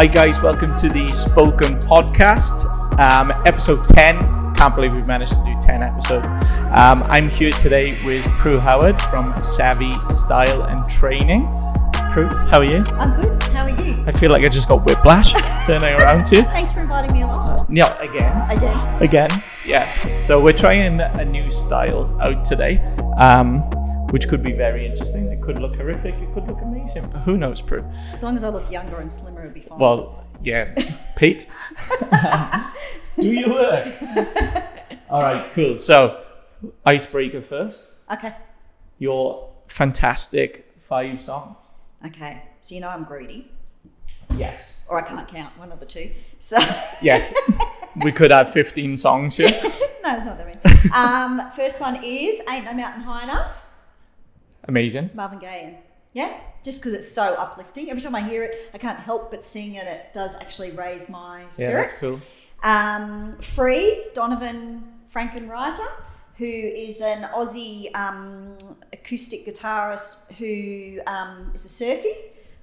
Hi, guys, welcome to the Spoken Podcast, um, episode 10. Can't believe we've managed to do 10 episodes. Um, I'm here today with Prue Howard from Savvy Style and Training. Prue, how are you? I'm good. How are you? I feel like I just got whiplash turning around to you. Thanks for inviting me along. Yeah, again. Again. Again, yes. So we're trying a new style out today, um, which could be very interesting. It could look horrific. It could look amazing. But who knows, Prue? As long as I look younger and slimmer, it'll be fine. Well, yeah, Pete, do your work. All right, cool. So, icebreaker first. okay. Your fantastic five songs. Okay. So you know I'm greedy, Yes. or I can't count one of the two. So Yes. we could have 15 songs here. no, it's not that many. Um, first one is "Ain't No Mountain High Enough," Amazing. Marvin Gaye, and yeah, just because it's so uplifting. Every time I hear it, I can't help but sing, and it does actually raise my spirits. Yeah, that's cool. Um, Free, Donavon Frankenreiter, who is an Aussie um, acoustic guitarist who um, is a surfy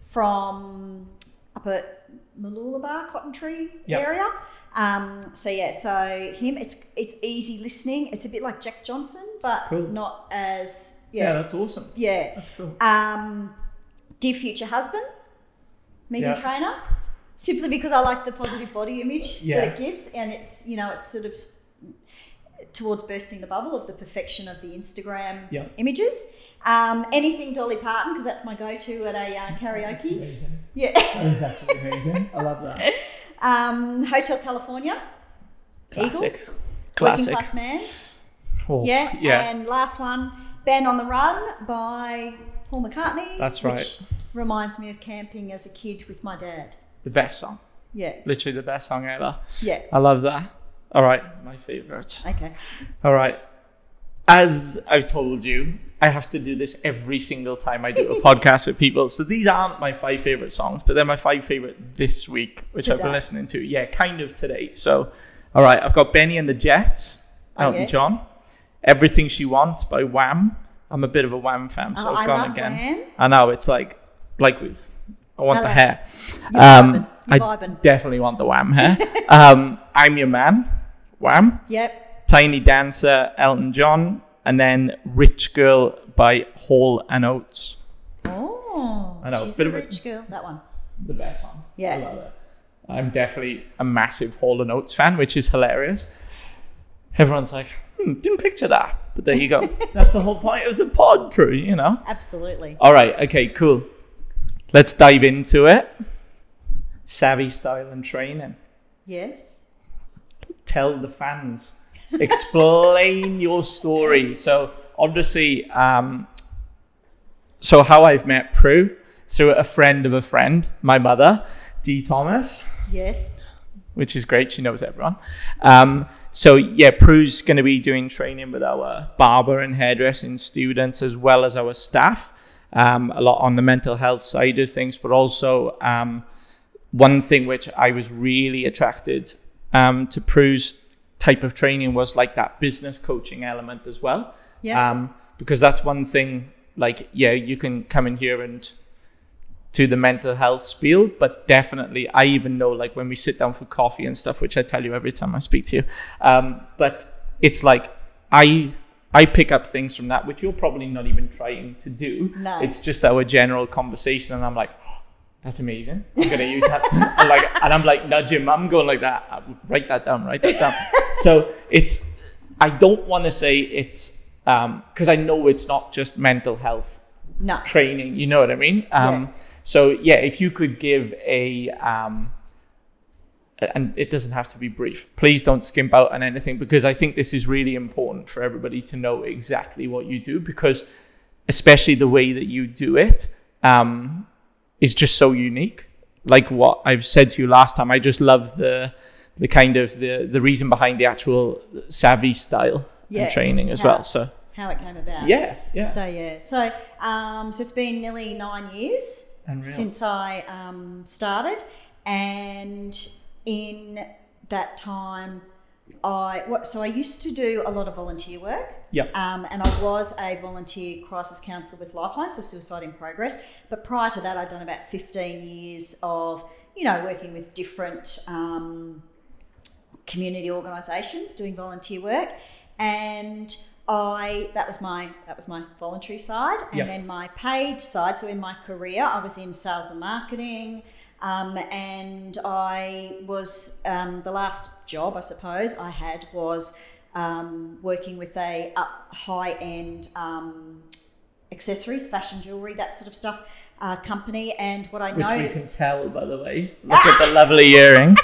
from up at Mooloolaba, Cotton Tree Yep. area. Um, so yeah, so him, it's it's easy listening. It's a bit like Jack Johnson, but Cool. not as Yeah, yeah, that's awesome. yeah. That's cool. Um, Dear Future Husband, Meghan Yeah. Trainor, simply because I like the positive body image Yeah. that it gives, and it's you know it's sort of towards bursting the bubble of the perfection of the Instagram Yeah. images. Um, anything Dolly Parton because that's my go-to at a uh, That's karaoke. amazing. Yeah. That is absolutely amazing. I love that. Um, Hotel California, Classic. Eagles, Classic. Working Class Man. Oh, Yeah. Yeah. And last one, Band on the Run by Paul McCartney. That's right. reminds me of camping as a kid with my dad. The best song. Yeah. Literally the best song ever. Yeah. I love that. All right, my favorite. Okay. All right. As I've told you, I have to do this every single time I do a podcast with people. So these aren't my five favorite songs, but they're my five favorite this week, which I've been listening to. Yeah, kind of today. So, all right, I've got Benny and the Jets, Oh, Elton yeah. John, Everything She Wants by Wham. I'm a bit of a Wham fan, so Oh, I've I gone again. Wham. I know it's like, like I want the hair. Um. I vibing. definitely want the Wham hair. um, I'm Your Man, Wham. Yep. Tiny Dancer, Elton John, and then Rich Girl by Hall and Oates. Oh. I know, She's bit a of a- rich girl. That one. The best song. Yeah. I love it. I'm definitely a massive Hall and Oates fan, which is hilarious. Everyone's like, hmm, didn't picture that. But there you go. That's the whole point of the pod, Prue, you know? Absolutely. All right, okay, cool. Let's dive into it. Savvy style and training. Yes. tell the fans explain your story so obviously um so how i've met prue through a friend of a friend my mother dee thomas Yes. which is great she knows everyone um so yeah prue's going to be doing training with our barber and hairdressing students as well as our staff um, a lot on the mental health side of things but also um, one thing which I was really attracted um, to Prue's type of training was like that business coaching element as well. Yeah. Um, because that's one thing, like, yeah, you can come in here and do the mental health spiel, but definitely, I even know, like, when we sit down for coffee and stuff, which I tell you every time I speak to you, um, but it's like, I. I pick up things from that, which you're probably not even trying to do. No. It's just our general conversation, and I'm like, that's amazing. I'm gonna use that. To, and like, and I'm like nudging mum, going like that. "Uh, Write that down. Write that down. so it's. I don't want to say it's because I know it's not just mental health No. training. You know what I mean? Um, Yeah. So yeah, if you could give a. Um, and it doesn't have to be brief. Please don't skimp out on anything because I think this is really important for everybody to know exactly what you do because, especially the way that you do it, um, is just so unique. Like what I've said to you last time, I just love the the kind of the the reason behind the actual savvy style Yeah. and training as How- well. So How it came about. yeah, yeah, So yeah. So um, so it's been nearly nine years Unreal. since I um, started, and in that time, I so I used to do a lot of volunteer work. Yep. Um, and I was a volunteer crisis counsellor with Lifeline, so Suicide in Progress. But prior to that, I'd done about 15 years of you know, working with different um, community organisations doing volunteer work, and I that was my that was my voluntary side, and Yep. then my paid side. So in my career, I was in sales and marketing. Um, and I was um, the last job I suppose I had was um, working with a high end um, accessories, fashion jewelry, that sort of stuff uh, company. And what I Which we can tell, by the way. Look at the lovely earrings.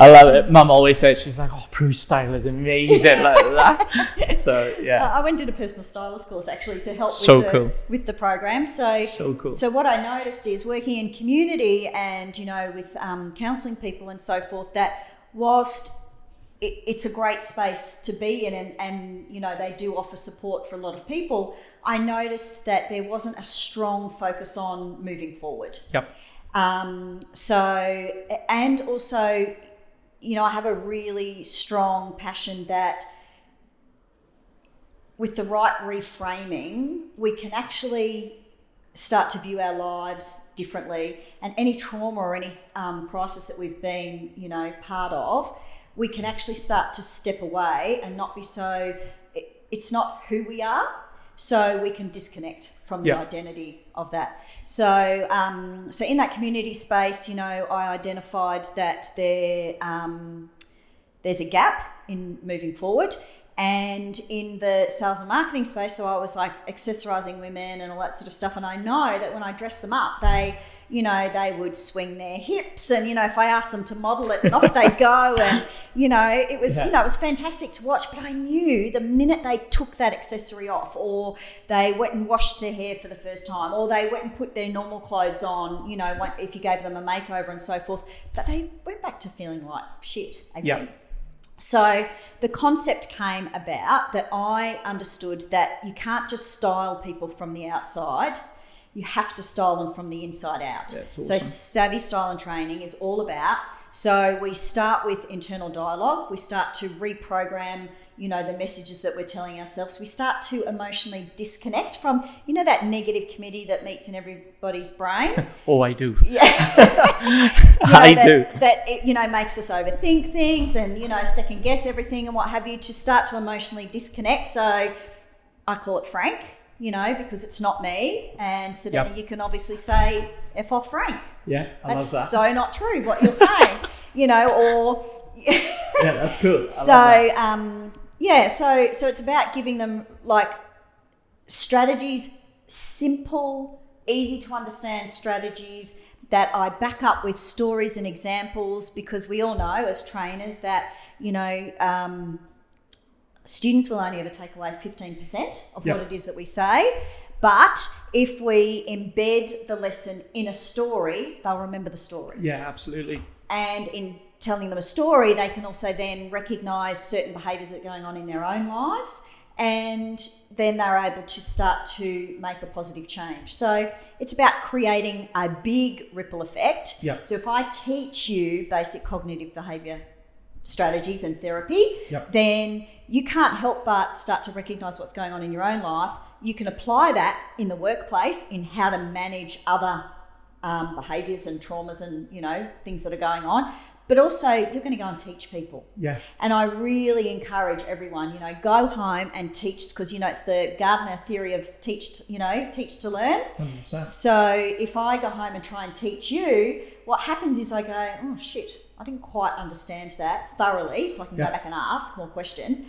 I love it. Mum always says, she's like, oh, Prue's style is amazing. like that. So, Uh, yeah. I went and did a personal stylist course actually to help So with, the, cool. with the program. So, So cool. so what I noticed is working in community and you know with um, counselling people and so forth that whilst it, it's a great space to be in and, and you know they do offer support for a lot of people, I noticed that there wasn't a strong focus on moving forward. Yep. Um, so, and also, you know, I have a really strong passion that with the right reframing, we can actually start to view our lives differently. And any trauma or any um, crisis that we've been, you know, part of, we can actually start to step away and not be so, it, it's not who we are. So we can disconnect from the Yeah. identity of that. So, um, so in that community space, you know, I identified that there um, there's a gap in moving forward. And in the sales and marketing space, so I was like accessorizing women and all that sort of stuff. And I know that when I dress them up, they, you know, they would swing their hips. And, you know, if I asked them to model it, and off they'd go. And, you know, it was, Yeah. you know, it was fantastic to watch. But I knew the minute they took that accessory off, or they went and washed their hair for the first time, or they went and put their normal clothes on, you know, if you gave them a makeover and so forth, that they went back to feeling like shit again. Yeah. So the concept came about that I understood that you can't just style people from the outside. You have to style them from the inside out. That's So savvy style and training is all about. So we start with internal dialogue. We start to reprogram, you know, the messages that we're telling ourselves. We start to emotionally disconnect from, you know, that negative committee that meets in everybody's brain. Oh, I do. Yeah. You know, I that, do. That it, you know makes us overthink things and you know second guess everything and what have you to start to emotionally disconnect. So I call it Frank, you know, because it's not me, and so then Yep. you can obviously say "f off Frank." Yeah, I That's love that. so not true what you're saying, you know, or yeah, that's cool. I love that. so um, yeah, so so it's about giving them like strategies, simple, easy to understand strategies that I back up with stories and examples because we all know as trainers that you know um, students will only ever take away fifteen percent of Yep. what it is that we say. But if we embed the lesson in a story, they'll remember the story Yeah, absolutely. and in telling them a story, they can also then recognize certain behaviors that are going on in their own lives. And then they're able to start to make a positive change. So it's about creating a big ripple effect. Yep. So if I teach you basic cognitive behavior strategies and therapy, Yep. then you can't help but start to recognize what's going on in your own life. You can apply that in the workplace in how to manage other um, behaviors and traumas and you know things that are going on. But also, you're going to go and teach people. Yeah. And I really encourage everyone, you know, go home and teach because you know it's the Gardner theory of teach, you know, teach to learn. 100%. So if I go home and try and teach you, what happens is I go, oh shit, I didn't quite understand that thoroughly, so I can Yeah. go back and ask more questions.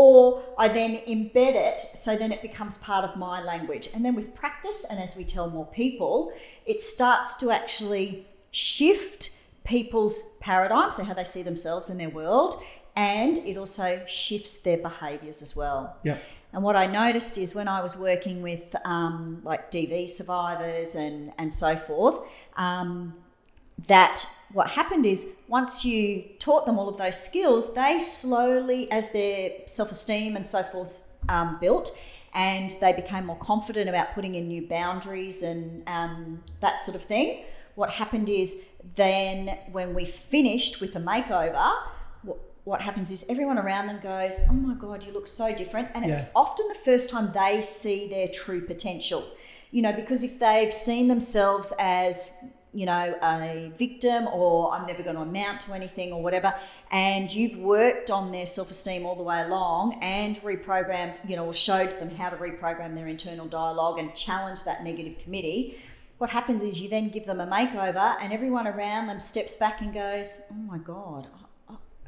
Or I then embed it so then it becomes part of my language. And then with practice, and as we tell more people, it starts to actually shift people's paradigms, so how they see themselves in their world, and it also shifts their behaviors as well. Yeah. And what I noticed is when I was working with um, like DV survivors and, and so forth, um, that what happened is once you taught them all of those skills, they slowly, as their self esteem and so forth um, built, and they became more confident about putting in new boundaries and um, that sort of thing. What happened is then when we finished with the makeover, what, what happens is everyone around them goes, Oh my God, you look so different. And it's often the first time they see their true potential. You know, because if they've seen themselves as, you know, a victim or I'm never going to amount to anything or whatever, and you've worked on their self esteem all the way along and reprogrammed, you know, or showed them how to reprogram their internal dialogue and challenge that negative committee, what happens is you then give them a makeover and everyone around them steps back and goes, oh my God,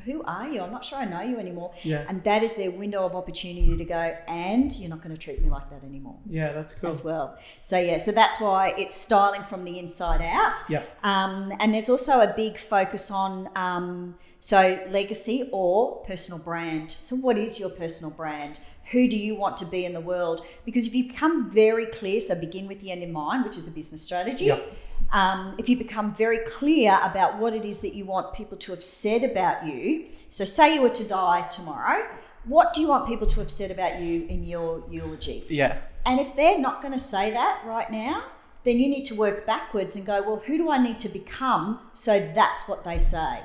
who are you? I'm not sure I know you anymore. Yeah. And that is their window of opportunity to go, and you're not going to treat me like that anymore. Yeah, that's cool. As well. So, yeah, so that's why it's styling from the inside out. Yeah. Um, and there's also a big focus on, um, so legacy or personal brand. So, what is your personal brand? Who do you want to be in the world? Because if you become very clear, so begin with the end in mind, which is a business strategy. Yep. Um, if you become very clear about what it is that you want people to have said about you, so say you were to die tomorrow, what do you want people to have said about you in your eulogy? Yeah. And if they're not going to say that right now, then you need to work backwards and go, well, who do I need to become so that's what they say?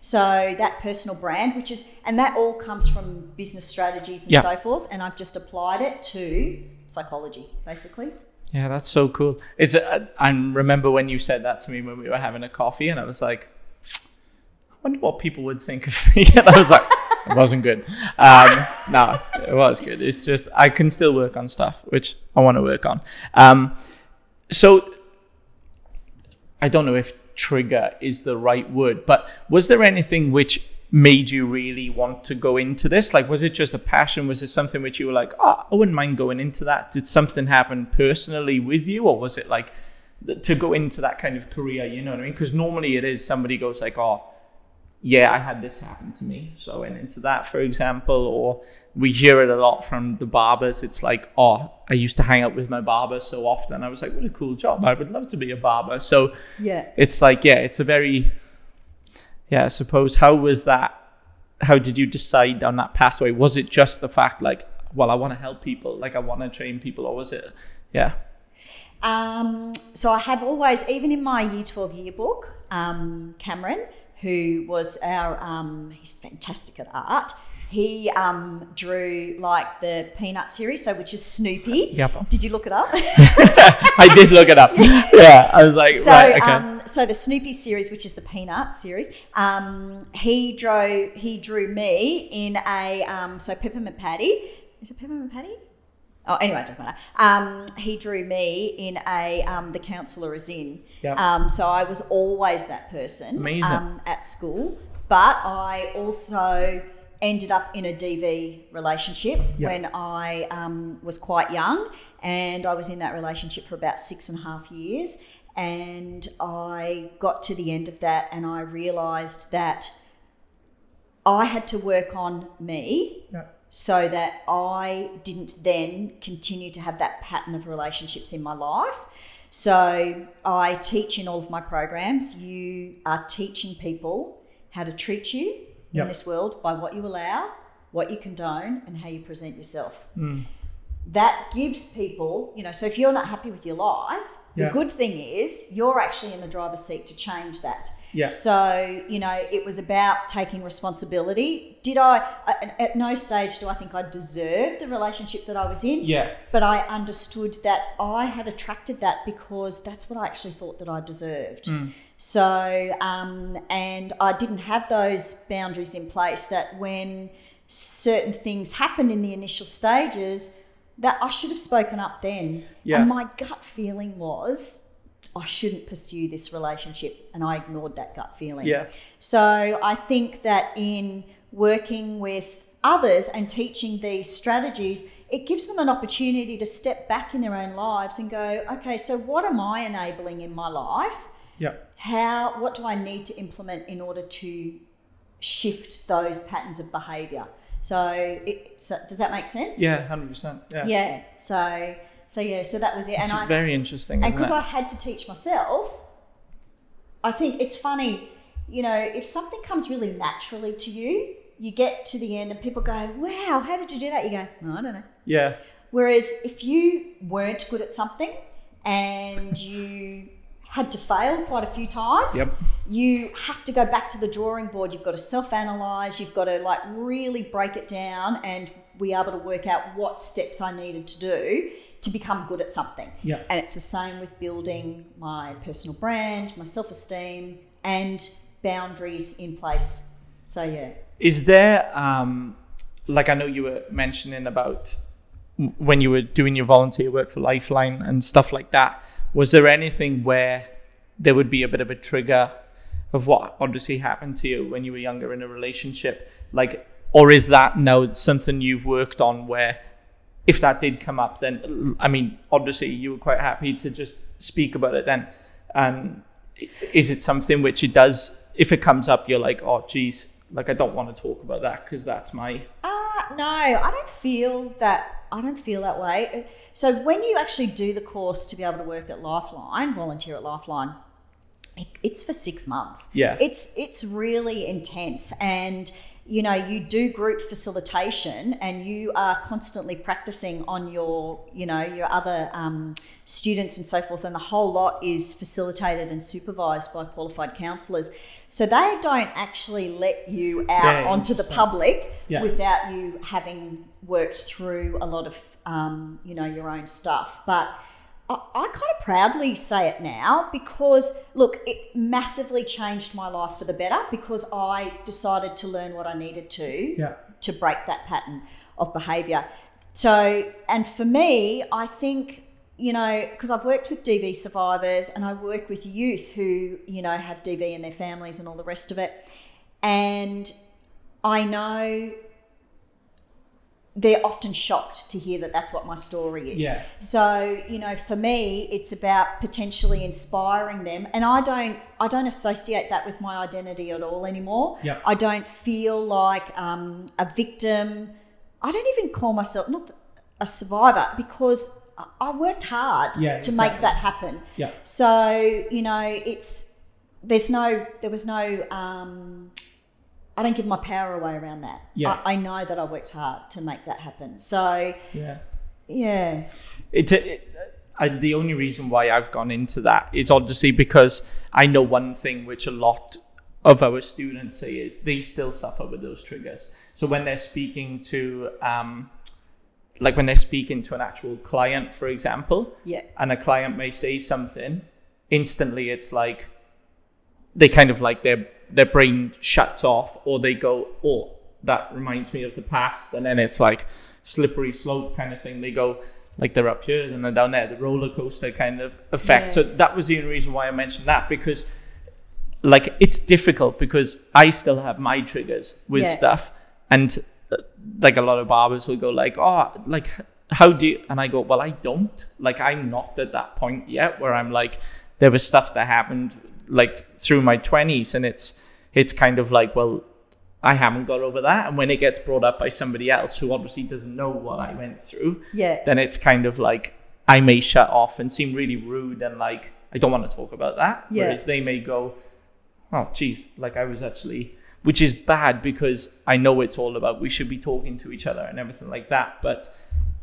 So that personal brand, which is, and that all comes from business strategies and Yeah. so forth. And I've just applied it to psychology, basically. Yeah, that's so cool. It's uh, I remember when you said that to me when we were having a coffee, and I was like, I wonder what people would think of me. And I was like, it wasn't good. Um, no, it was good. It's just I can still work on stuff which I want to work on. Um, so I don't know if trigger is the right word, but was there anything which made you really want to go into this? Like, was it just a passion? Was it something which you were like, oh, I wouldn't mind going into that? Did something happen personally with you, or was it like to go into that kind of career? You know what I mean? Because normally it is somebody goes like, oh, yeah, I had this happen to me, so I went into that, for example. Or we hear it a lot from the barbers. It's like, oh, I used to hang out with my barber so often. I was like, what a cool job! I would love to be a barber. So Yeah. it's like yeah it's a very yeah i suppose how was that? How did you decide on that pathway? Was it just the fact like well i want to help people like i want to train people or was it yeah? Um, so I have always, even in my Year 12 yearbook, um, Cameron, who was our, um, he's fantastic at art. He um, drew like the Peanut series, so which is Snoopy. Yep. Did you look it up? i did look it up yeah i was like so, right okay um, so the Snoopy series, which is the Peanut series, um, he drew he drew me in a um, so Peppermint Patty. Is it Peppermint Patty? Oh, anyway, it doesn't matter. Um, he drew me in a um, the counselor is in. Yep. Um, so I was always that person Amazing. Um, at school, but I also ended up in a DV relationship Yep. when I um, was quite young, and I was in that relationship for about six and a half years. And I got to the end of that, and I realised that I had to work on me Yeah. So that I didn't then continue to have that pattern of relationships in my life. So I teach in all of my programs. You are teaching people how to treat you Yep. in this world by what you allow, what you condone, and how you present yourself. Mm. That gives people, you know, so if you're not happy with your life, the Yeah. good thing is you're actually in the driver's seat to change that. Yeah So, you know, it was about taking responsibility. Did I, at- no stage do I think I deserved the relationship that I was in, yeah but I understood that I had attracted that because that's what I actually thought that I deserved. So, um, and I didn't have those boundaries in place that when certain things happened in the initial stages, that I should have spoken up then. Yeah. And my gut feeling was I shouldn't pursue this relationship, and I ignored that gut feeling. yeah So I think that in working with others and teaching these strategies, it gives them an opportunity to step back in their own lives and go, okay, so what am I enabling in my life? yeah How, what do I need to implement in order to shift those patterns of behavior? So, it, so does that make sense? yeah 100% yeah, Yeah. So, so yeah, so that was it. it's and I, very interesting and because? I had to teach myself, I think it's funny, you know, if something comes really naturally to you, you get to the end and people go, wow, how did you do that? You go, no, I don't know. yeah Whereas if you weren't good at something and you had to fail quite a few times, Yep. you have to go back to the drawing board. You've got to self analyze, you've got to like really break it down and be able to work out what steps I needed to do to become good at something. Yeah. And it's the same with building my personal brand, my self esteem, and boundaries in place. So, yeah. Is there, um, like I know you were mentioning about when you were doing your volunteer work for Lifeline and stuff like that, was there anything where there would be a bit of a trigger of what obviously happened to you when you were younger in a relationship? Like, or is that now something you've worked on where if that did come up, then I mean, obviously you were quite happy to just speak about it then. And is it something which it does, if it comes up, you're like, oh, geez, like I don't want to talk about that because that's my Uh, no, I don't feel that. I don't feel that way. So when you actually do the course to be able to work at Lifeline, volunteer at Lifeline, it's for six months. Yeah. It's it's really intense, and you know you do group facilitation, and you are constantly practicing on your you know your other um, students and so forth, and the whole lot is facilitated and supervised by qualified counsellors. So they don't actually let you out Yeah, onto the public Yeah. without you having worked through a lot of um, you know your own stuff. But I, kind of proudly say it now because look, it massively changed my life for the better because I decided to learn what I needed to Yeah. to break that pattern of behaviour. So, and for me, I think you know because I've worked with DV survivors and I work with youth who you know have DV in their families and all the rest of it, and I know they're often shocked to hear that that's what my story is. Yeah. So, you know, for me, it's about potentially inspiring them. And I don't I don't associate that with my identity at all anymore. Yeah. I don't feel like um, a victim. I don't even call myself not a survivor because I- worked hard Yeah, to make that happen. Yeah. So, you know, it's there's no there was no um I don't give my power away around that. Yeah. I, I know that I worked hard to make that happen. So yeah. yeah. It, it I, the only reason why I've gone into that is obviously because I know one thing which a lot of our students say is they still suffer with those triggers. So when they're speaking to, um, like when they're speaking to an actual client, for example, Yeah. and a client may say something, instantly it's like they kind of like their their brain shuts off, or they go, "Oh, that reminds me of the past," and then it's like slippery slope kind of thing. They go like they're up here, then they're down there, the roller coaster kind of effect. Yeah. So that was the only reason why I mentioned that because like it's difficult because I still have my triggers with Yeah. stuff, and uh, like a lot of barbers will go like, "Oh, like." How do you, and I go, well, I don't. Like, I'm not at that point yet where I'm like, there was stuff that happened like through my 20s, and it's, it's kind of like, well, I haven't got over that. And when it gets brought up by somebody else who obviously doesn't know what I went through, Yeah. then it's kind of like I may shut off and seem really rude and like I don't want to talk about that. Yeah. Whereas they may go, oh, geez, like I was actually, which is bad because I know it's all about we should be talking to each other and everything like that. But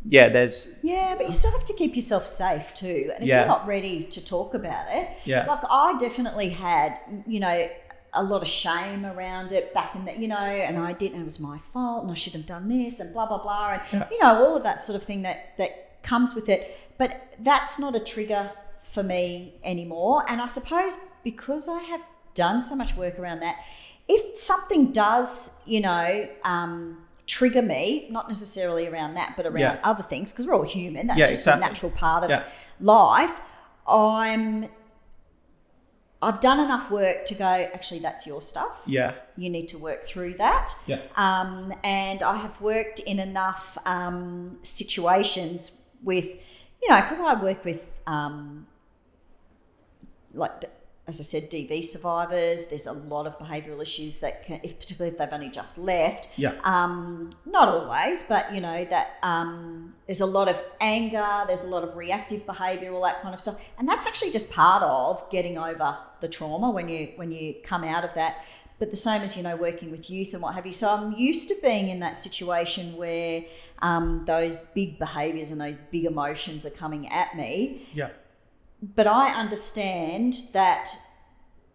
yeah, there's, Yeah, but you still have to keep yourself safe too. And if Yeah. you're not ready to talk about it, Yeah. like I definitely had, you know, a lot of shame around it back in that, you know, and I didn't, it was my fault and I should have done this and blah, blah, blah. And, Yeah. you know, all of that sort of thing that, that comes with it. But that's not a trigger for me anymore. And I suppose because I have done so much work around that, if something does, you know, um, trigger me, not necessarily around that, but around Yeah. other things, because we're all human. That's Yeah, just exactly. a natural part of Yeah. life. I'm I've done enough work to go, actually that's your stuff. yeah, You need to work through that. yeah, Um, and I have worked in enough um, situations with, you know, because I work with, um, like, as I said, DV survivors. There's a lot of behavioural issues that can, if, particularly if they've only just left. yeah, Um, not always, but you know that um, there's a lot of anger, there's a lot of reactive behaviour, all that kind of stuff, and that's actually just part of getting over the trauma when you when you come out of that. But the same as you know, working with youth and what have you. So I'm used to being in that situation where um, those big behaviours and those big emotions are coming at me yeah, but I understand that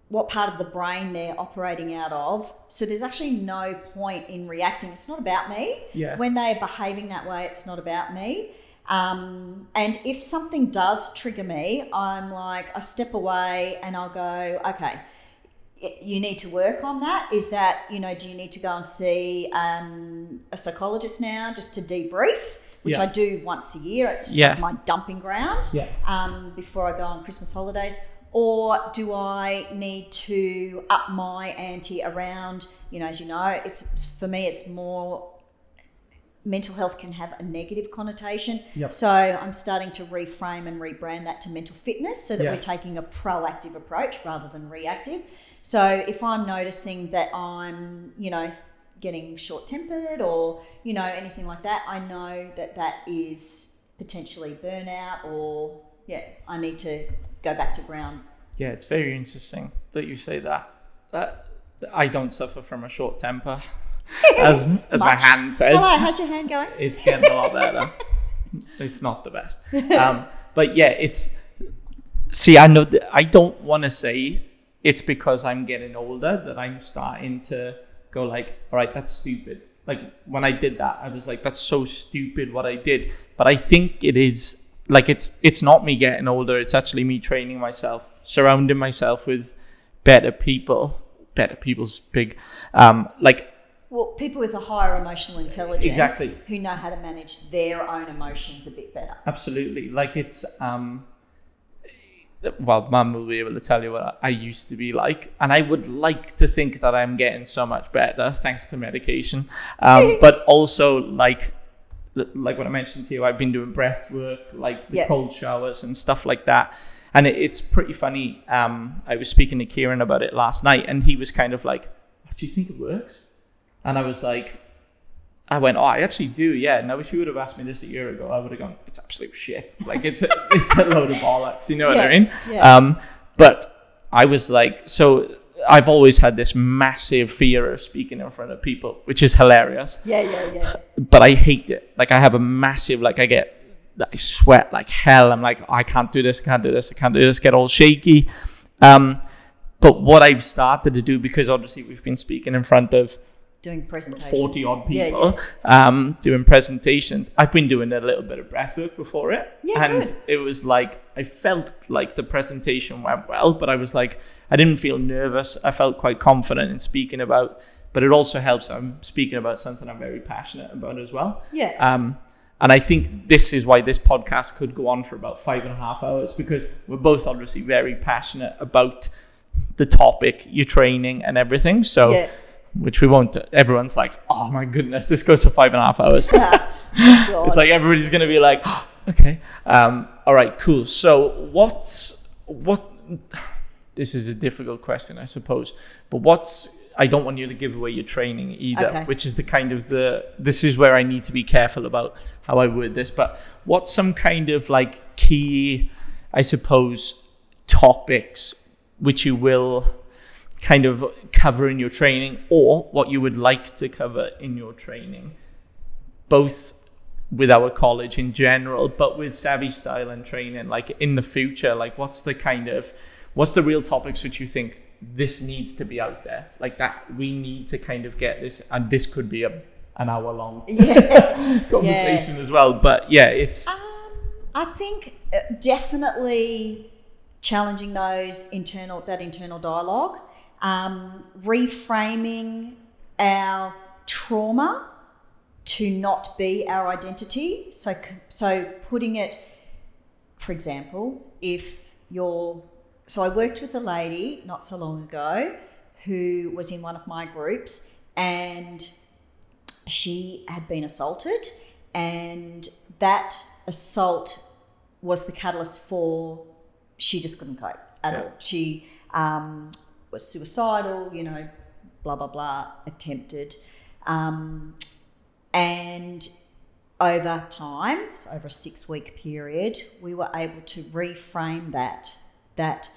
what part of the brain they're operating out of. So there's actually no point in reacting. It's not about me. Yeah. When they're behaving that way, it's not about me. Um, and if something does trigger me, I'm like, I step away and I'll go, okay, you need to work on that. Is that, you know, do you need to go and see um, a psychologist now just to debrief? Which Yeah. I do once a year. It's Yeah. like my dumping ground Yeah. um, before I go on Christmas holidays? Or do I need to up my ante around, you know, as you know, it's for me, it's more mental health can have a negative connotation. Yep. So I'm starting to reframe and rebrand that to mental fitness so that Yeah. we're taking a proactive approach rather than reactive. So if I'm noticing that I'm, you know, getting short tempered or, you know, anything like that, I know that that is potentially burnout or, yeah, I need to go back to ground. Yeah, it's very interesting that you say that. That I don't suffer from a short temper, as as my hand says. How's your hand going? It's getting a lot better. it's not the best, um, but yeah, it's. See, I know that I don't want to say it's because I'm getting older that I'm starting to go like, all right, that's stupid. Like when I did that, I was like, that's so stupid what I did. But I think it is like it's it's not me getting older. It's actually me training myself, surrounding myself with better people. Better people's big, um, like Well, people with a higher emotional intelligence Exactly. who know how to manage their own emotions a bit better. Absolutely. Like it's um well, mum will be able to tell you what I used to be like, and I would like to think that I'm getting so much better thanks to medication. Um, but also, like, like what I mentioned to you, I've been doing breath work, like the Yeah. cold showers and stuff like that. And it, it's pretty funny. Um, I was speaking to Kieran about it last night, and he was kind of like, "Do you think it works?" And I was like, I went, oh, I actually do, yeah. Now, if you would have asked me this a year ago, I would have gone, it's absolute shit. Like, it's a, it's a load of bollocks, you know what I mean? yeah. Um, but I was like, so I've always had this massive fear of speaking in front of people, which is hilarious, Yeah, yeah, yeah. but I hate it. Like, I have a massive, like, I get, I sweat like hell. I'm like, I can't do this, I can't do this, I can't do this, get all shaky. Um, but what I've started to do, because obviously we've been speaking in front of Doing presentations. 40 odd Yeah, people yeah. Um, doing presentations. I've been doing a little bit of breathwork before it. Yeah, and good. it was like, I felt like the presentation went well, but I was like, I didn't feel nervous. I felt quite confident in speaking about, but it also helps. I'm speaking about something I'm very passionate about as well. Yeah. Um, and I think this is why this podcast could go on for about five and a half hours because we're both obviously very passionate about the topic, your training, and everything. So, Yeah. Which we won't. Everyone's like, "Oh my goodness, this goes for five and a half hours." Ah, God. it's like everybody's gonna be like, "Oh, "Okay, um, all right, cool." So, what's what? This is a difficult question, I suppose. But what's I don't want you to give away your training either, Okay. which is the kind of the this is where I need to be careful about how I word this. But what's some kind of like key, I suppose, topics which you will kind of cover in your training or what you would like to cover in your training, both with our college in general, but with Savvy Style and training, like in the future, like what's the kind of, what's the real topics which you think this needs to be out there? Like that we need to kind of get this, and this could be a, an hour long yeah. conversation as well. But yeah, it's, Um, I think uh, definitely challenging those internal that internal dialogue, um, reframing our trauma to not be our identity. So so putting it, for example, if you're so I worked with a lady not so long ago who was in one of my groups and she had been assaulted and that assault was the catalyst for she just couldn't cope at Yeah. all she um, was suicidal you know blah blah blah attempted um, and over time so over a six week period we were able to reframe that that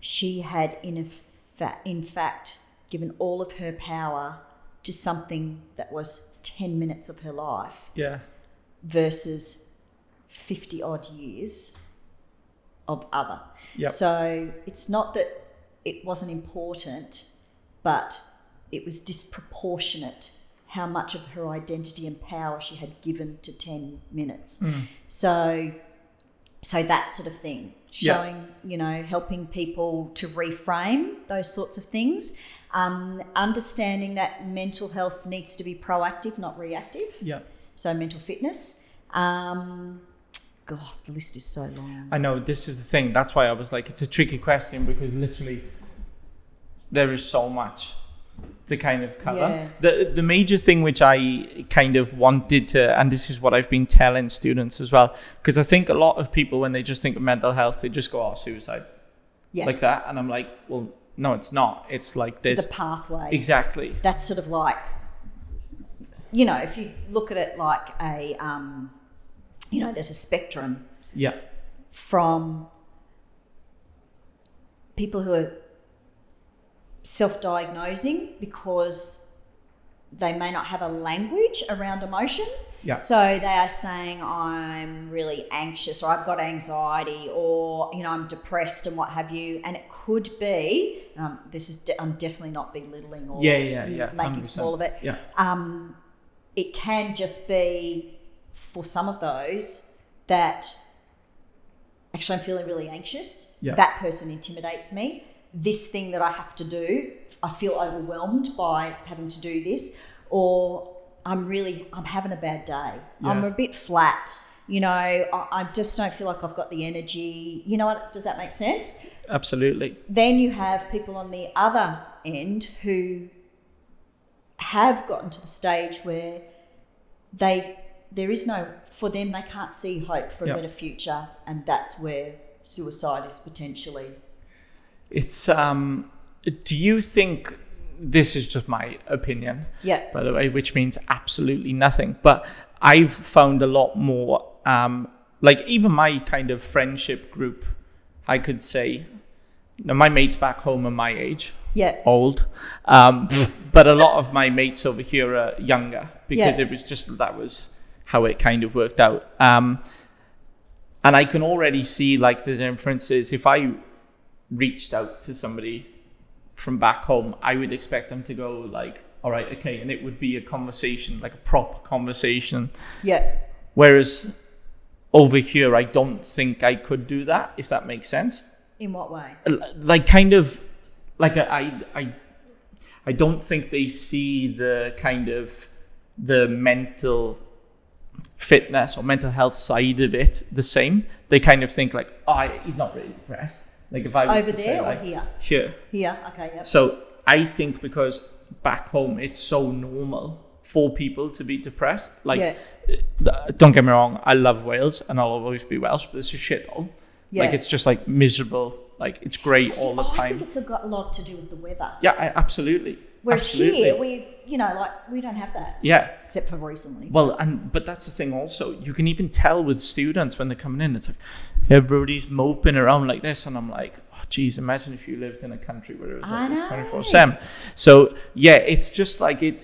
she had in, fa- in fact given all of her power to something that was 10 minutes of her life yeah, versus 50 odd years of other. Yep. So it's not that it wasn't important, but it was disproportionate how much of her identity and power she had given to 10 minutes. Mm. So, so that sort of thing, showing, you know, helping people to reframe those sorts of things. Um, understanding that mental health needs to be proactive, not reactive. Yeah. So, mental fitness. Um, God, the list is so long. I know this is the thing. That's why I was like, it's a tricky question because literally there is so much to kind of cover. Yeah. The the major thing which I kind of wanted to, and this is what I've been telling students as well, because I think a lot of people when they just think of mental health, they just go, "Oh, suicide," Yeah. like that, and I'm like, well, no, it's not. It's like There's a pathway. exactly. that's sort of like you know if you look at it like a um, you know there's a spectrum Yeah. from people who are self-diagnosing because they may not have a language around emotions Yeah. so they are saying i'm really anxious or i've got anxiety or you know i'm depressed and what have you and it could be um, this is de- i'm definitely not belittling or Yeah, yeah, yeah, making 100%. small of it Yeah. um, it can just be for some of those that actually I'm feeling really anxious. Yeah. That person intimidates me. This thing that I have to do, I feel overwhelmed by having to do this, or I'm really I'm having a bad day. Yeah. I'm a bit flat. You know, I, I just don't feel like I've got the energy. You know what? Does that make sense? Absolutely. then you have people on the other end who have gotten to the stage where they there is no for them they can't see hope for a Yeah. better future and that's where suicide is potentially It's um. Do you think this is just my opinion? yeah by the way, which means absolutely nothing. But I've found a lot more, um, like even my kind of friendship group, I could say, now my mates back home are my age, yeah old, um, but a lot of my mates over here are younger because Yeah. it was just that was how it kind of worked out. Um, and I can already see like the differences. If I reached out to somebody from back home, I would expect them to go like, all right, okay, and it would be a conversation, like a proper conversation. yeah Whereas over here, I don't think I could do that, if that makes sense. in what way Like kind of, like I, I, I, I don't think they see the kind of the mental fitness or mental health side of it the same. They kind of think like, oh, he's not really depressed. Like if I was over to say there or like, here here, here okay yeah so I think because back home it's so normal for people to be depressed. Like, Yeah. uh, don't get me wrong, I love Wales and I'll always be Welsh, but it's a shithole. Like it's just like miserable. Like it's great all the time. I think it's got a lot to do with the weather Yeah, I, absolutely. Whereas absolutely. here we you know like we don't have that yeah. except for recently Well, and but that's the thing also. You can even tell with students when they're coming in, it's like everybody's moping around like this, and I'm like, oh, geez, imagine if you lived in a country where it was like this 24 seven. So yeah, it's just like it.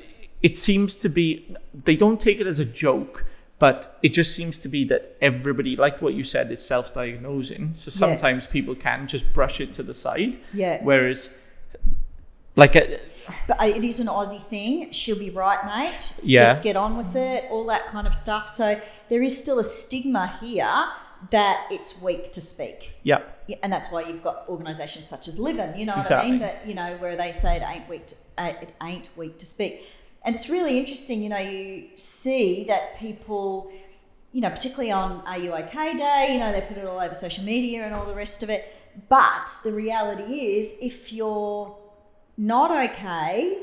It seems to be they don't take it as a joke, but it just seems to be that everybody, like what you said, is self-diagnosing. So Yeah. sometimes people can just brush it to the side, yeah whereas like a, But uh, it is an Aussie thing. She'll be right, mate. Yeah. Just get on with it, all that kind of stuff. So there is still a stigma here that it's weak to speak. yeah, Yeah, And that's why you've got organisations such as Livin, you know what Exactly. I mean? That, you know, where they say it ain't weak to, uh, it ain't weak to speak. And it's really interesting, you know, you see that people, you know, particularly on Are You OK Day, you know, they put it all over social media and all the rest of it. But the reality is, if you're not okay,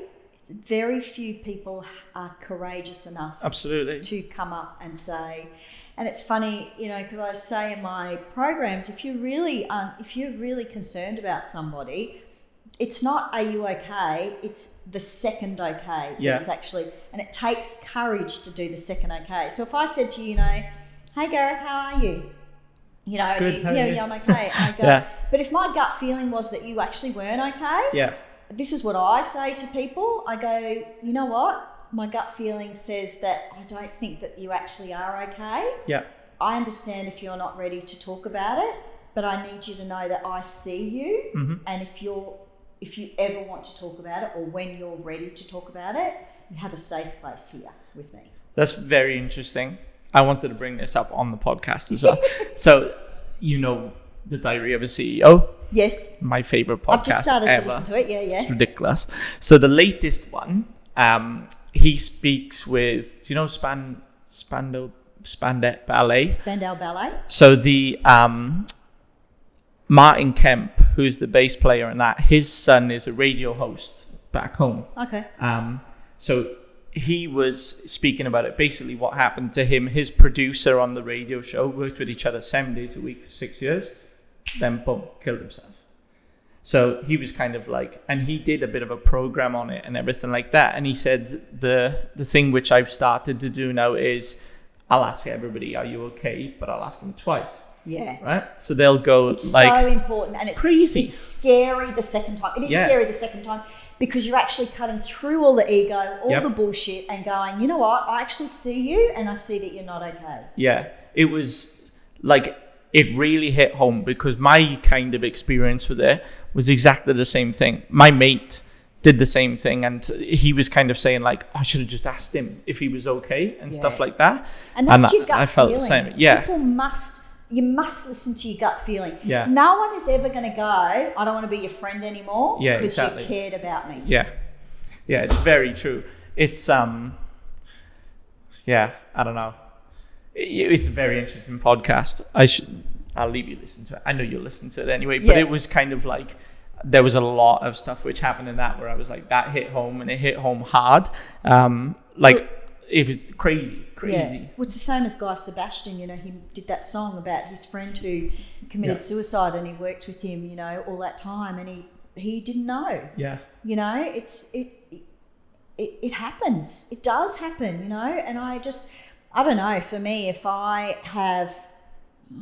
very few people are courageous enough absolutely. to come up and say and it's funny you know because i say in my programs if you're really um, if you're really concerned about somebody it's not are you okay it's the second okay Yeah. it's actually and it takes courage to do the second okay so if i said to you you know hey gareth how are you you know Good, you- yeah, you?" yeah i'm okay i go Yeah. but if my gut feeling was that you actually weren't okay Yeah, this is what I say to people. I go, you know what? My gut feeling says that I don't think that you actually are okay. yeah, I understand if you're not ready to talk about it, but I need you to know that I see you. Mm-hmm. And if you're if you ever want to talk about it or when you're ready to talk about it, you have a safe place here with me. That's very interesting. I wanted to bring this up on the podcast as well. so, you know, the Diary of a CEO, Yes, my favorite podcast I've just started ever. to listen to it. Yeah, yeah. It's ridiculous. So the latest one, um, he speaks with. Do you know Span Spandau Spandet Ballet? Spandau Ballet. So the um, Martin Kemp, who's the bass player in that, his son is a radio host back home. Okay. Um, so he was speaking about it. Basically, what happened to him, his producer on the radio show worked with each other seven days a week for six years, then boom, killed himself. So he was kind of like, and he did a bit of a program on it and everything like that. And he said the the thing which I've started to do now is I'll ask everybody, "Are you okay?" But I'll ask them twice, Yeah. right? So they'll go It's like, so important and it's crazy. It's scary the second time. It is Yeah. scary the second time because you're actually cutting through all the ego, all Yep. the bullshit, and going, you know what? I actually see you and I see that you're not okay. Yeah, it was like it really hit home because my kind of experience with it was exactly the same thing. My mate did the same thing, and he was kind of saying like, "I should have just asked him if he was okay and stuff like that." And that's I- your gut I felt feeling. the same. Yeah, People must you must listen to your gut feeling. Yeah. No one is ever going to go, I don't want to be your friend anymore Yeah, because exactly. you cared about me. yeah, yeah. It's very true. It's um, yeah. I don't know. It- It's a very interesting podcast. I should. I'll leave you listen to it. I know you'll listen to it anyway. But Yeah. it was kind of like there was a lot of stuff which happened in that where I was like that hit home and it hit home hard. Um, like it was crazy, crazy. Yeah. Well, it's the same as Guy Sebastian. You know, he did that song about his friend who committed Yeah. suicide, and he worked with him. You know, all that time, and he he didn't know. Yeah, You know, it's it it, it happens. It does happen. You know, and I just I don't know. For me, if I have,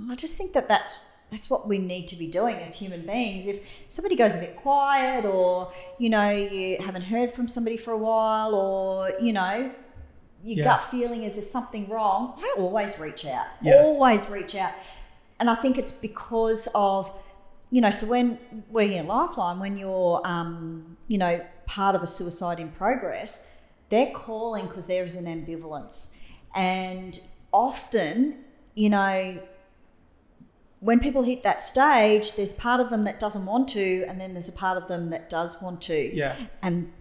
I just think that that's that's what we need to be doing as human beings. If somebody goes a bit quiet, or you know, you haven't heard from somebody for a while, or you know, your Yeah. gut feeling is there's something wrong, I always reach out. Yeah. Always reach out. And I think it's because of, you know, so when working at Lifeline, when you're, um, you know, part of a suicide in progress, they're calling because there is an ambivalence. And often, you know, when people hit that stage, there's part of them that doesn't want to, and then there's a part of them that does want to. Yeah, and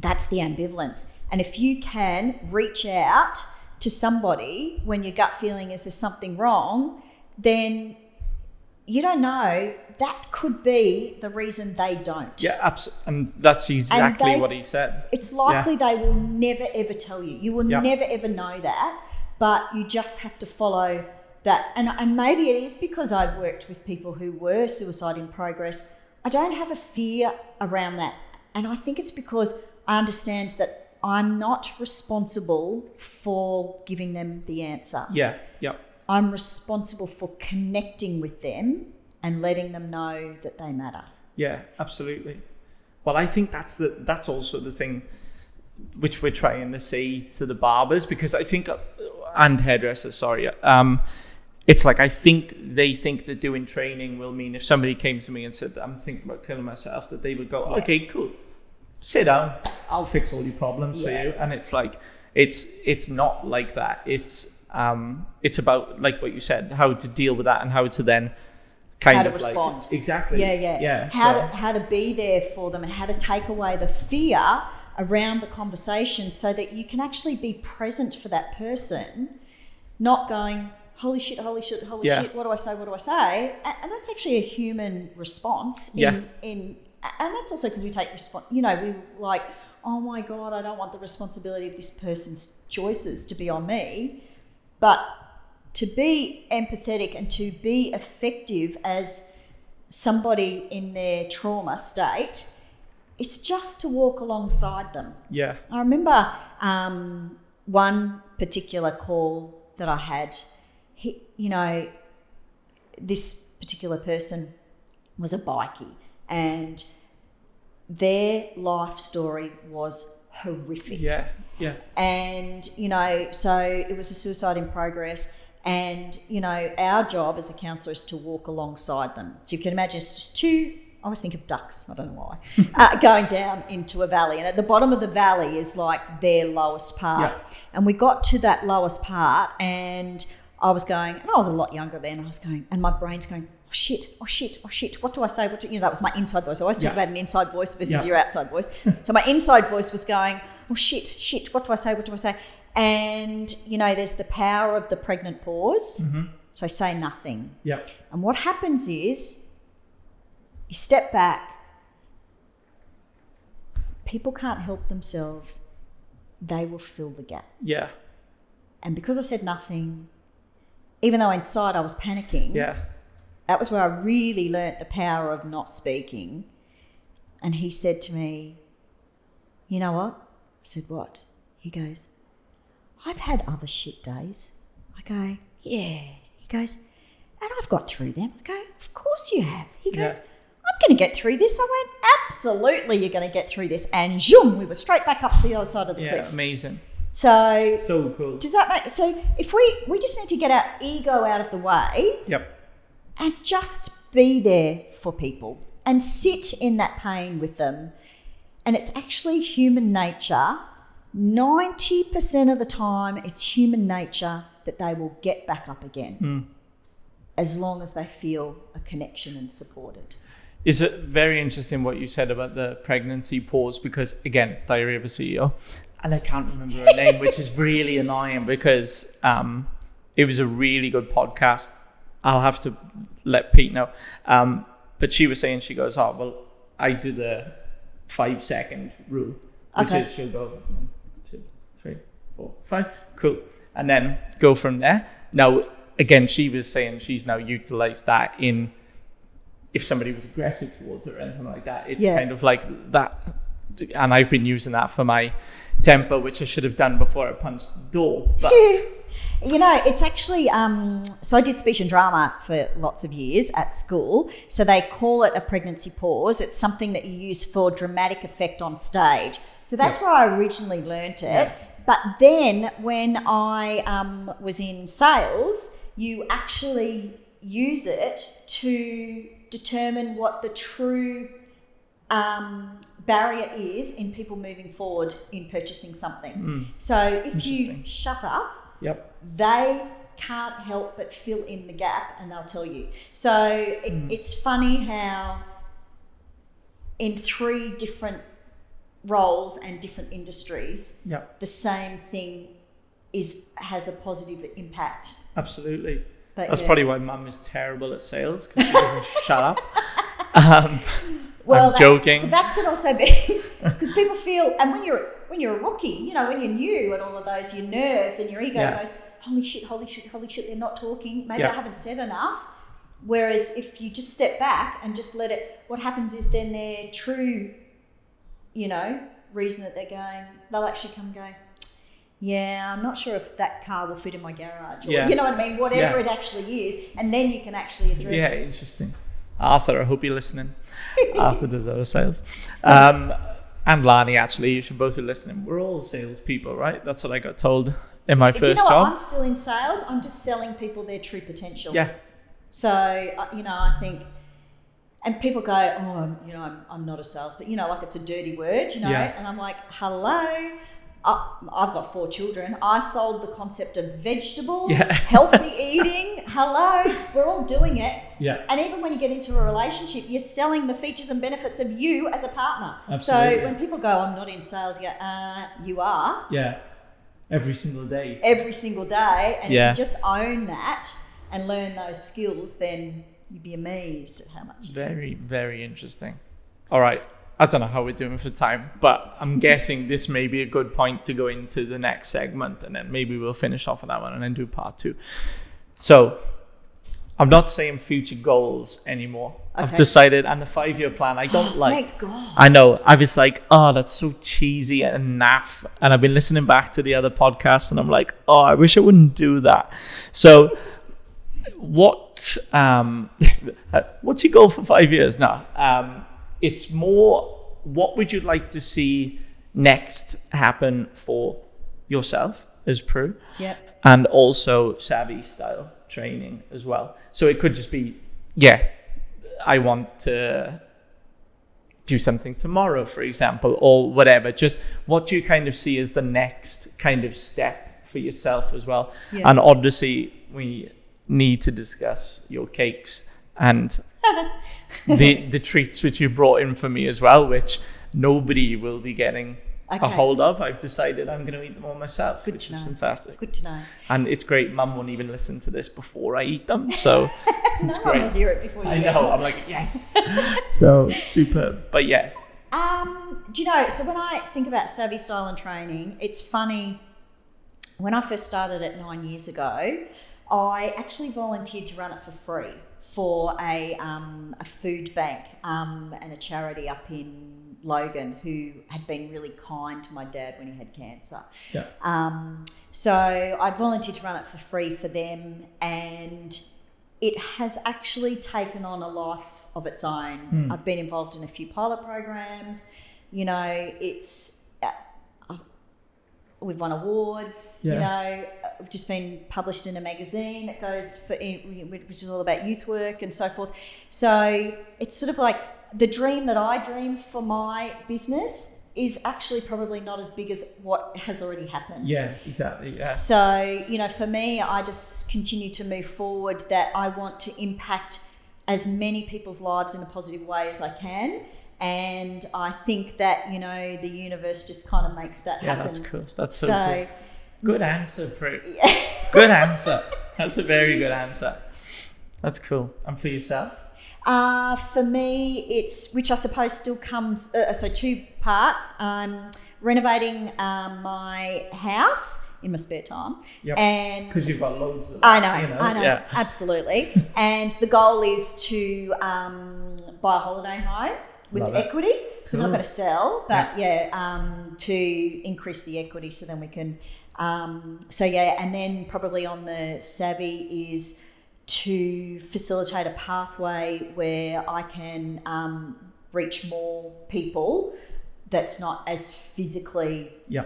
that's the ambivalence. And if you can reach out to somebody when your gut feeling is there's something wrong, then you don't know. That could be the reason they don't. yeah. Abs- and that's exactly they- what he said. It's likely they will never ever tell you. You will Yeah. never ever know that, but you just have to follow that. And and maybe it is because I've worked with people who were suicide in progress. I don't have a fear around that. And I think it's because I understand that I'm not responsible for giving them the answer. Yeah, yeah, I'm responsible for connecting with them and letting them know that they matter. yeah. Absolutely. Well, I think that's the that's also the thing which we're trying to say to the barbers because I think uh, and hairdressers. Sorry. Um, it's like I think they think that doing training will mean if somebody came to me and said I'm thinking about killing myself, that they would go, Yeah. okay, cool, sit down, I'll fix all your problems Yeah. for you. And it's like it's it's not like that. It's um it's about like what you said, how to deal with that and how to then kind How to of respond. like exactly Yeah, yeah. yeah. How so- to how to be there for them and how to take away the fear around the conversation so that you can actually be present for that person, not going, holy shit, holy shit, holy Yeah. shit, what do I say, what do I say? And that's actually a human response in Yeah. in and that's also because we take response you know, we like, oh my God, I don't want the responsibility of this person's choices to be on me. But to be empathetic and to be effective as somebody in their trauma state, it's just to walk alongside them. yeah, I remember um, one particular call that I had. He, you know, this particular person was a bikie, and their life story was horrific yeah, yeah, and you know so it was a suicide in progress and you know our job as a counsellor is to walk alongside them so you can imagine it's just two I always think of ducks. I don't know why. uh, going down into a valley, and at the bottom of the valley is like their lowest part. Yeah. And we got to that lowest part, and I was going, and I was a lot younger then. I was going, and my brain's going, oh shit, oh shit, oh shit. What do I say? What do, you know? That was my inside voice. I always talk Yeah. about an inside voice versus Yeah. your outside voice. so my inside voice was going, oh shit, shit. What do I say? What do I say? And you know, there's the power of the pregnant pause. Mm-hmm. So say nothing. Yeah. And what happens is you step back, people can't help themselves, they will fill the gap. Yeah. And because I said nothing, even though inside I was panicking, Yeah. that was where I really learnt the power of not speaking. And he said to me, You know what? I said, What? He goes, I've had other shit days. I go, Yeah. He goes, And I've got through them. I go, Of course you have. He goes, Yeah. I'm going to get through this. I went, Absolutely, you're going to get through this. And zoom, we were straight back up to the other side of the Yeah. cliff. Amazing. So, So cool. does that make so? If we we just need to get our ego out of the way Yep. and just be there for people and sit in that pain with them. And it's actually human nature. 90% of the time, it's human nature that they will get back up again as long as they feel a connection and supported. It's very interesting what you said about the pregnancy pause because again, diary of a CEO, and I can't remember her name, which is really annoying because um, it was a really good podcast. I'll have to let Pete know. Um, but she was saying she goes, oh well, I do the five second rule, which Okay. is she'll go one, two, three, four, five, cool, and then go from there. Now, again, she was saying she's now utilized that in if somebody was aggressive towards her or anything like that. It's Yeah. kind of like that. And I've been using that for my temper, which I should have done before I punched the door. But You know, it's actually, um, so I did speech and drama for lots of years at school. So they call it a pregnancy pause. It's something that you use for dramatic effect on stage. So that's where I originally learnt it. Yeah. But then when I um, was in sales, you actually use it to determine what the true um, barrier is in people moving forward in purchasing something. So if you shut up, yep, they can't help but fill in the gap and they'll tell you. So it, it's funny how in three different roles and different industries, yep, the same thing is has a positive impact. absolutely. But That's yeah. probably why mum is terrible at sales because she doesn't shut up. Um, well, I'm that's, joking. That could also be because people feel, and when you're when you're a rookie, you know, when you're new and all of those, your nerves and your ego Yeah. goes, holy shit, holy shit, holy shit, they're not talking. Maybe Yeah. I haven't said enough. Whereas if you just step back and just let it, what happens is then their true, you know, reason that they're going, they'll actually come and go. Yeah, I'm not sure if that car will fit in my garage. Or, Yeah. You know what I mean? Whatever Yeah. it actually is. And then you can actually address. yeah, interesting. Arthur, I hope you're listening. Arthur does our sales. Um, and Lani, actually, you should both be listening. We're all salespeople, right? That's what I got told in my Do you know first what? job. I'm still in sales. I'm just selling people their true potential. Yeah, So uh, you know, I think, and people go, "Oh, I'm, you know, I'm, I'm not a sales," but you know, like it's a dirty word, you know. Yeah. And I'm like, "Hello." I- I've got four children. I sold the concept of vegetables, Yeah. healthy eating. Hello, we're all doing it. yeah, And even when you get into a relationship, you're selling the features and benefits of you as a partner. Absolutely. So when people go, I'm not in sales, you go, uh, you are yeah. Every single day. every single day. And Yeah. if you just own that and learn those skills, then you'd be amazed at how much. Very, very interesting. All right. I don't know how we're doing for time, but I'm guessing this may be a good point to go into the next segment and then maybe we'll finish off on that one and then do part two. So I'm not saying future goals anymore. I've decided, and the five year plan, I don't Oh, like. Thank God. I know. I was like, oh, that's so cheesy and naff. And I've been listening back to the other podcasts and I'm like, oh, I wish I wouldn't do that. So, what, um, what's your goal for five years? No, um, it's more, what would you like to see next happen for yourself as Prue? Yep. and also savvy style training as well. So it could just be, yeah, I want to do something tomorrow, for example, or whatever. Just what do you kind of see as the next kind of step for yourself as well? Yeah. And obviously, we need to discuss your cakes and the the treats which you brought in for me as well, which nobody will be getting a hold of. I've decided I'm going to eat them all myself, Good which is know. fantastic. Good to know. And it's great. Mum won't even listen to this before I eat them, so it's no great. hear it before you I know. it. I'm like yes. so superb. But yeah, Um, do you know? So when I think about savvy style and training, it's funny. When I first started it nine years ago, I actually volunteered to run it for free for a um, a food bank um, and a charity up in Logan who had been really kind to my dad when he had cancer. yeah, Um, so I volunteered to run it for free for them, and it has actually taken on a life of its own. Hmm. I've been involved in a few pilot programs. You know, it's we've won awards. You know, we've just been published in a magazine that goes for which is all about youth work and so forth. So it's sort of like the dream that I dream for my business is actually probably not as big as what has already happened. yeah, exactly. Yeah, So, you know, for me, I just continue to move forward that I want to impact as many people's lives in a positive way as I can. And I think that, you know, the universe just kind of makes that yeah, happen. Yeah, that's cool. That's so, So, cool. Good answer, Prue. Good answer. That's a very good answer. That's cool. And for yourself? Uh, for me, it's which I suppose still comes. Uh, so two parts. Um, renovating um, my house in my spare time, Yep. and Because you've got loads of. I know, you know, I know, Yeah. absolutely. and the goal is to um, buy a holiday home with Love it. equity. So we're not going to sell, but yeah, um, to increase the equity, so then we can. Um, so yeah, and then probably on the savvy is to facilitate a pathway where I can um, reach more people. That's not as physically Yeah.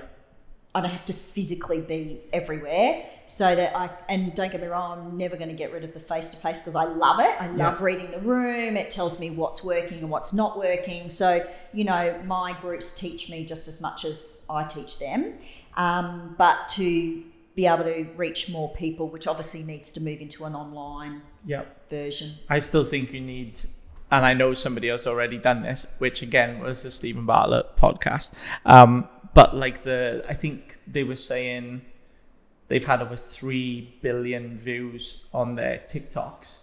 I don't have to physically be everywhere so that I and don't get me wrong, I'm never going to get rid of the face to face because I love it. I love Yeah. reading the room. It tells me what's working and what's not working. So, you know, my groups teach me just as much as I teach them. Um, but to be able to reach more people, which obviously needs to move into an online Yeah. version. I still think you need, and I know somebody else already done this, which again was the Steven Bartlett podcast. Um, but like the, I think they were saying they've had over three billion views on their TikToks,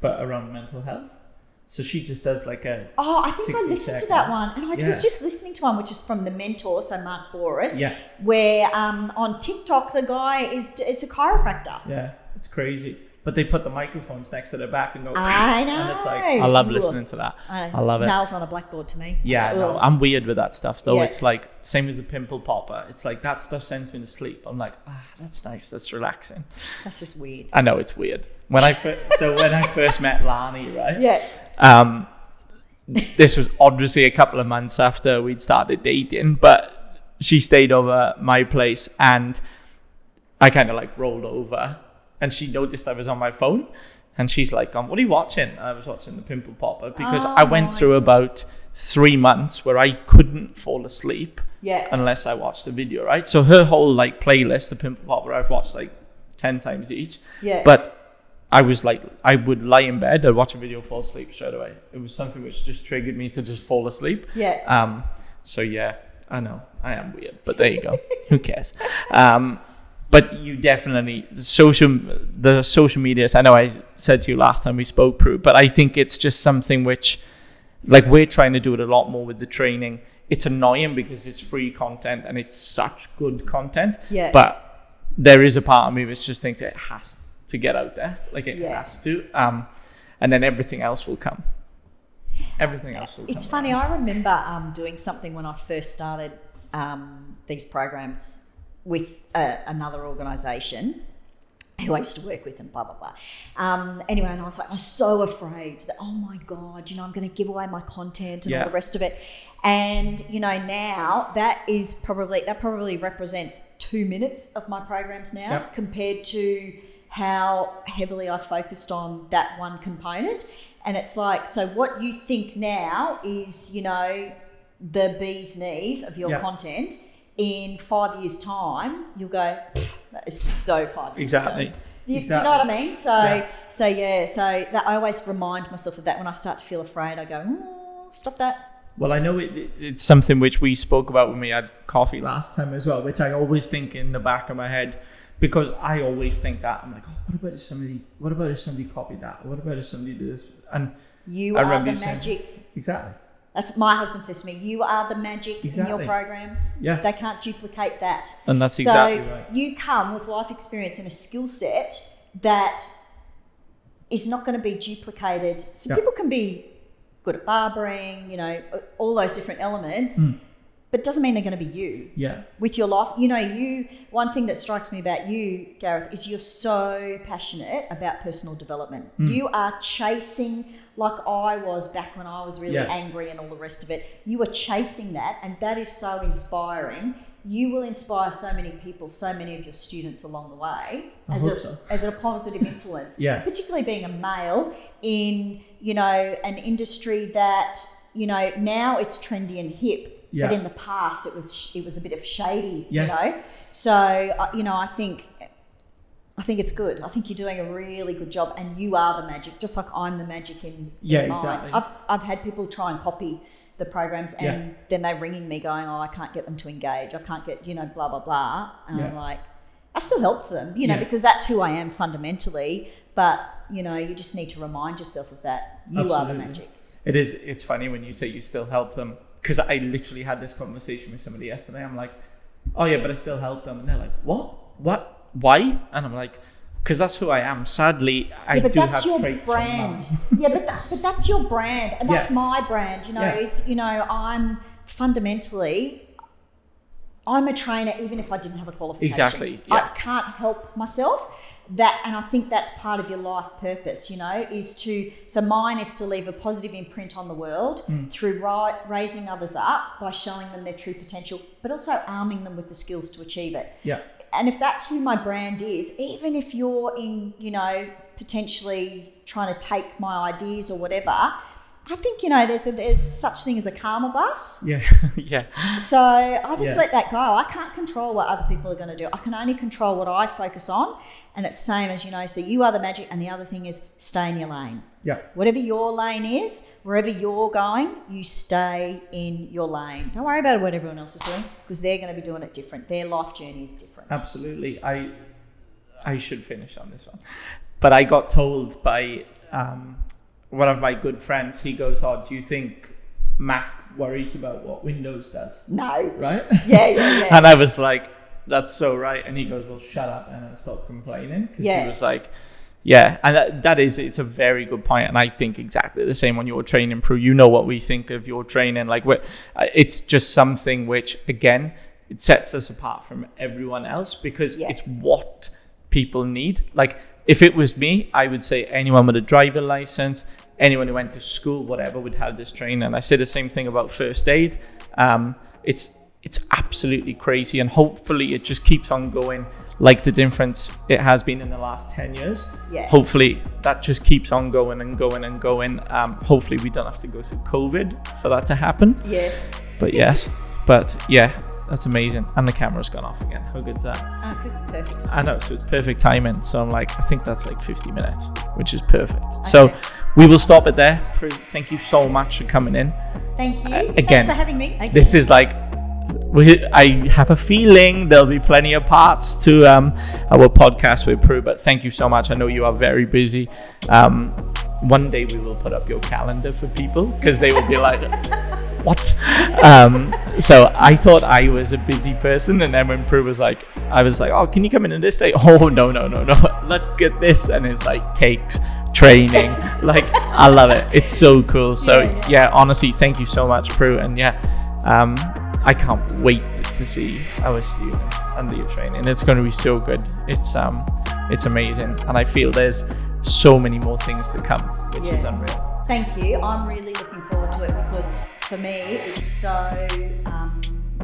but around mental health. So she just does like a Oh, I think I 60 listened to that one, and I Yeah. was just listening to one which is from the mentor, so Mark Bouris. yeah, where um, on TikTok the guy is it's a chiropractor. yeah, it's crazy. But they put the microphones next to their back and go. I And it's like know. I love listening to that. I, I love it. Nails on a blackboard to me. Yeah, no, I'm weird with that stuff though. Yeah. It's like same as the pimple popper. It's like that stuff sends me to sleep. I'm like, ah, that's nice. That's relaxing. That's just weird. I know it's weird. When I fir- so when I first met Lani, right? Yeah. Um, this was obviously a couple of months after we'd started dating, but she stayed over my place and I kind of like rolled over and she noticed I was on my phone and she's like, um, what are you watching? And I was watching the pimple popper because Oh I went through about three months where I couldn't fall asleep Yeah. unless I watched the video, right? So her whole like playlist, the pimple popper, I've watched like 10 times each. Yeah. But I was like, I would lie in bed, I'd watch a video, fall asleep straight away. It was something which just triggered me to just fall asleep. Yeah. Um, so yeah, I know I am weird, but there you go. Who cares? Um, but you definitely social the social medias. I know I said to you last time we spoke, Prue, but I think it's just something which, like, we're trying to do it a lot more with the training. It's annoying because it's free content and it's such good content. Yeah. But there is a part of me which just thinks it has to get out there, like it Yeah. has to. Um, and then everything else will come. Everything else will It's funny. I remember um, doing something when I first started um, these programs with uh, another organisation who I used to work with and blah blah blah. Um, anyway, and I was like, I was so afraid that oh my god, you know, I'm going to give away my content and Yeah. all the rest of it. And you know, now that is probably that probably represents two minutes of my programs now Yep. compared to how heavily I focused on that one component. And it's like, so what you think now is, you know, the bee's knees of your Yeah. content. In five years' time, you'll go, that is so five years ago." Exactly. Do you, do you know what I mean? So, Yeah. so yeah, so that I always remind myself of that when I start to feel afraid. I go, "Oh, stop that. Well, I know it, it, it's something which we spoke about when we had coffee last time as well, which I always think in the back of my head because I always think that I'm like, oh, what about if somebody, what about if somebody copied that? What about if somebody did this? And You I are remember the you saying- magic. exactly, That's my husband says to me. You are the magic in your programs. Yeah. they can't duplicate that. and that's exactly so right. you come with life experience and a skill set that is not going to be duplicated. So Yeah. people can be good at barbering, you know, all those different elements, Mm. but it doesn't mean they're going to be you Yeah, with your life. You know, you one thing that strikes me about you, Gareth, is you're so passionate about personal development. Mm. You are chasing like I was back when I was really angry and all the rest of it. You are chasing that, and that is so inspiring. You will inspire so many people, so many of your students along the way I as a, so. as a positive influence. Yeah. Particularly being a male in, you know, an industry that, you know, now it's trendy and hip, Yeah. but in the past it was it was a bit of shady, Yeah. you know. So uh, you know, I think I think it's good. I think you're doing a really good job, and you are the magic, just like I'm the magic in Yeah, in mine. exactly. I've I've had people try and copy the programs, and Yeah. then they're ringing me going, "Oh, I can't get them to engage. I can't get you know, blah blah blah." And I'm like, I still help them, you know, Yeah. because that's who I am fundamentally. But you know, you just need to remind yourself of that. You are the magic. it is. It's funny when you say you still help them because I literally had this conversation with somebody yesterday. I'm like, oh yeah, but I still help them, and they're like, what? What? Why? And I'm like, because that's who I am. Sadly, I yeah, but do that's have your traits from brand. mum. yeah, but, that, but that's your brand, and that's Yeah. my brand. You know, Yeah. is you know, I'm fundamentally, I'm a trainer, even if I didn't have a qualification. Exactly, Yeah. I can't help myself. That, and I think that's part of your life purpose. You know, is to so mine is to leave a positive imprint on the world Mm. through ri- raising others up by showing them their true potential, but also arming them with the skills to achieve it Yeah, and if that's who my brand is, even if you're in, you know, potentially trying to take my ideas or whatever, I think you know there's a, there's such thing as a karma bus. yeah, yeah, So I just Yeah. let that go. I can't control what other people are going to do. I can only control what I focus on, and it's same as you know. So you are the magic, and the other thing is stay in your lane. yeah. Whatever your lane is, wherever you're going, you stay in your lane. Don't worry about what everyone else is doing because they're going to be doing it different. Their life journey is different. Absolutely. I I should finish on this one. But I got told by um, one of my good friends, he goes, Oh, do you think Mac worries about what Windows does? No. Right? Yeah, yeah, yeah. and I was like, That's so right. And he goes, Well, shut up and then stop complaining. Because Yeah. he was like, yeah, and that, that is it's a very good point, and I think exactly the same on your training, Prue. You know what we think of your training, like it's just something which again it sets us apart from everyone else because Yeah. it's what people need. Like if it was me, I would say anyone with a driver license, anyone who went to school, whatever, would have this training. And I say the same thing about first aid. Um, it's it's absolutely crazy, and hopefully it just keeps on going like the difference it has been in the last ten years. Yeah. Hopefully that just keeps on going and going and going. Um, hopefully we don't have to go through COVID for that to happen. Yes. But yes, but yeah, that's amazing. And the camera's gone off again. How good's that? Ah, good. Perfect. I know, so it's perfect timing. So I'm like, I think that's like 50 minutes, which is perfect. So we will stop it there. Prue, Thank you so much for coming in. Thank you. Uh, again, Thanks for having me. This is like, we, I have a feeling there'll be plenty of parts to um, our podcast with Prue, but thank you so much. I know you are very busy. Um, one day we will put up your calendar for people because they will be like, what? Um, so I thought I was a busy person, and then when Prue was like, I was like, oh, can you come in on this day? Oh no, no, no, no! Look at this, and it's like cakes, training. like I love it. It's so cool. So Yeah, yeah. yeah, honestly, thank you so much, Prue, and yeah, um, I can't wait to see our students under your training. It's going to be so good. It's um, it's amazing, and I feel there's so many more things to come, which is unreal. Thank you. I'm really looking forward to it because for me, it's so um,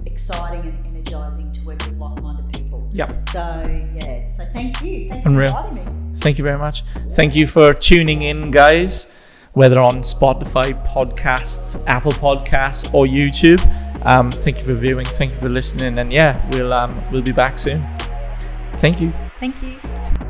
exciting and energizing to work with like-minded people. Yep. So yeah. So thank you. Thanks Unreal. for inviting me. Thank you very much. Thank you for tuning in, guys. whether on Spotify podcasts, Apple Podcasts, or YouTube. Um, thank you for viewing. Thank you for listening. And yeah, we'll um, we'll be back soon. Thank you. Thank you.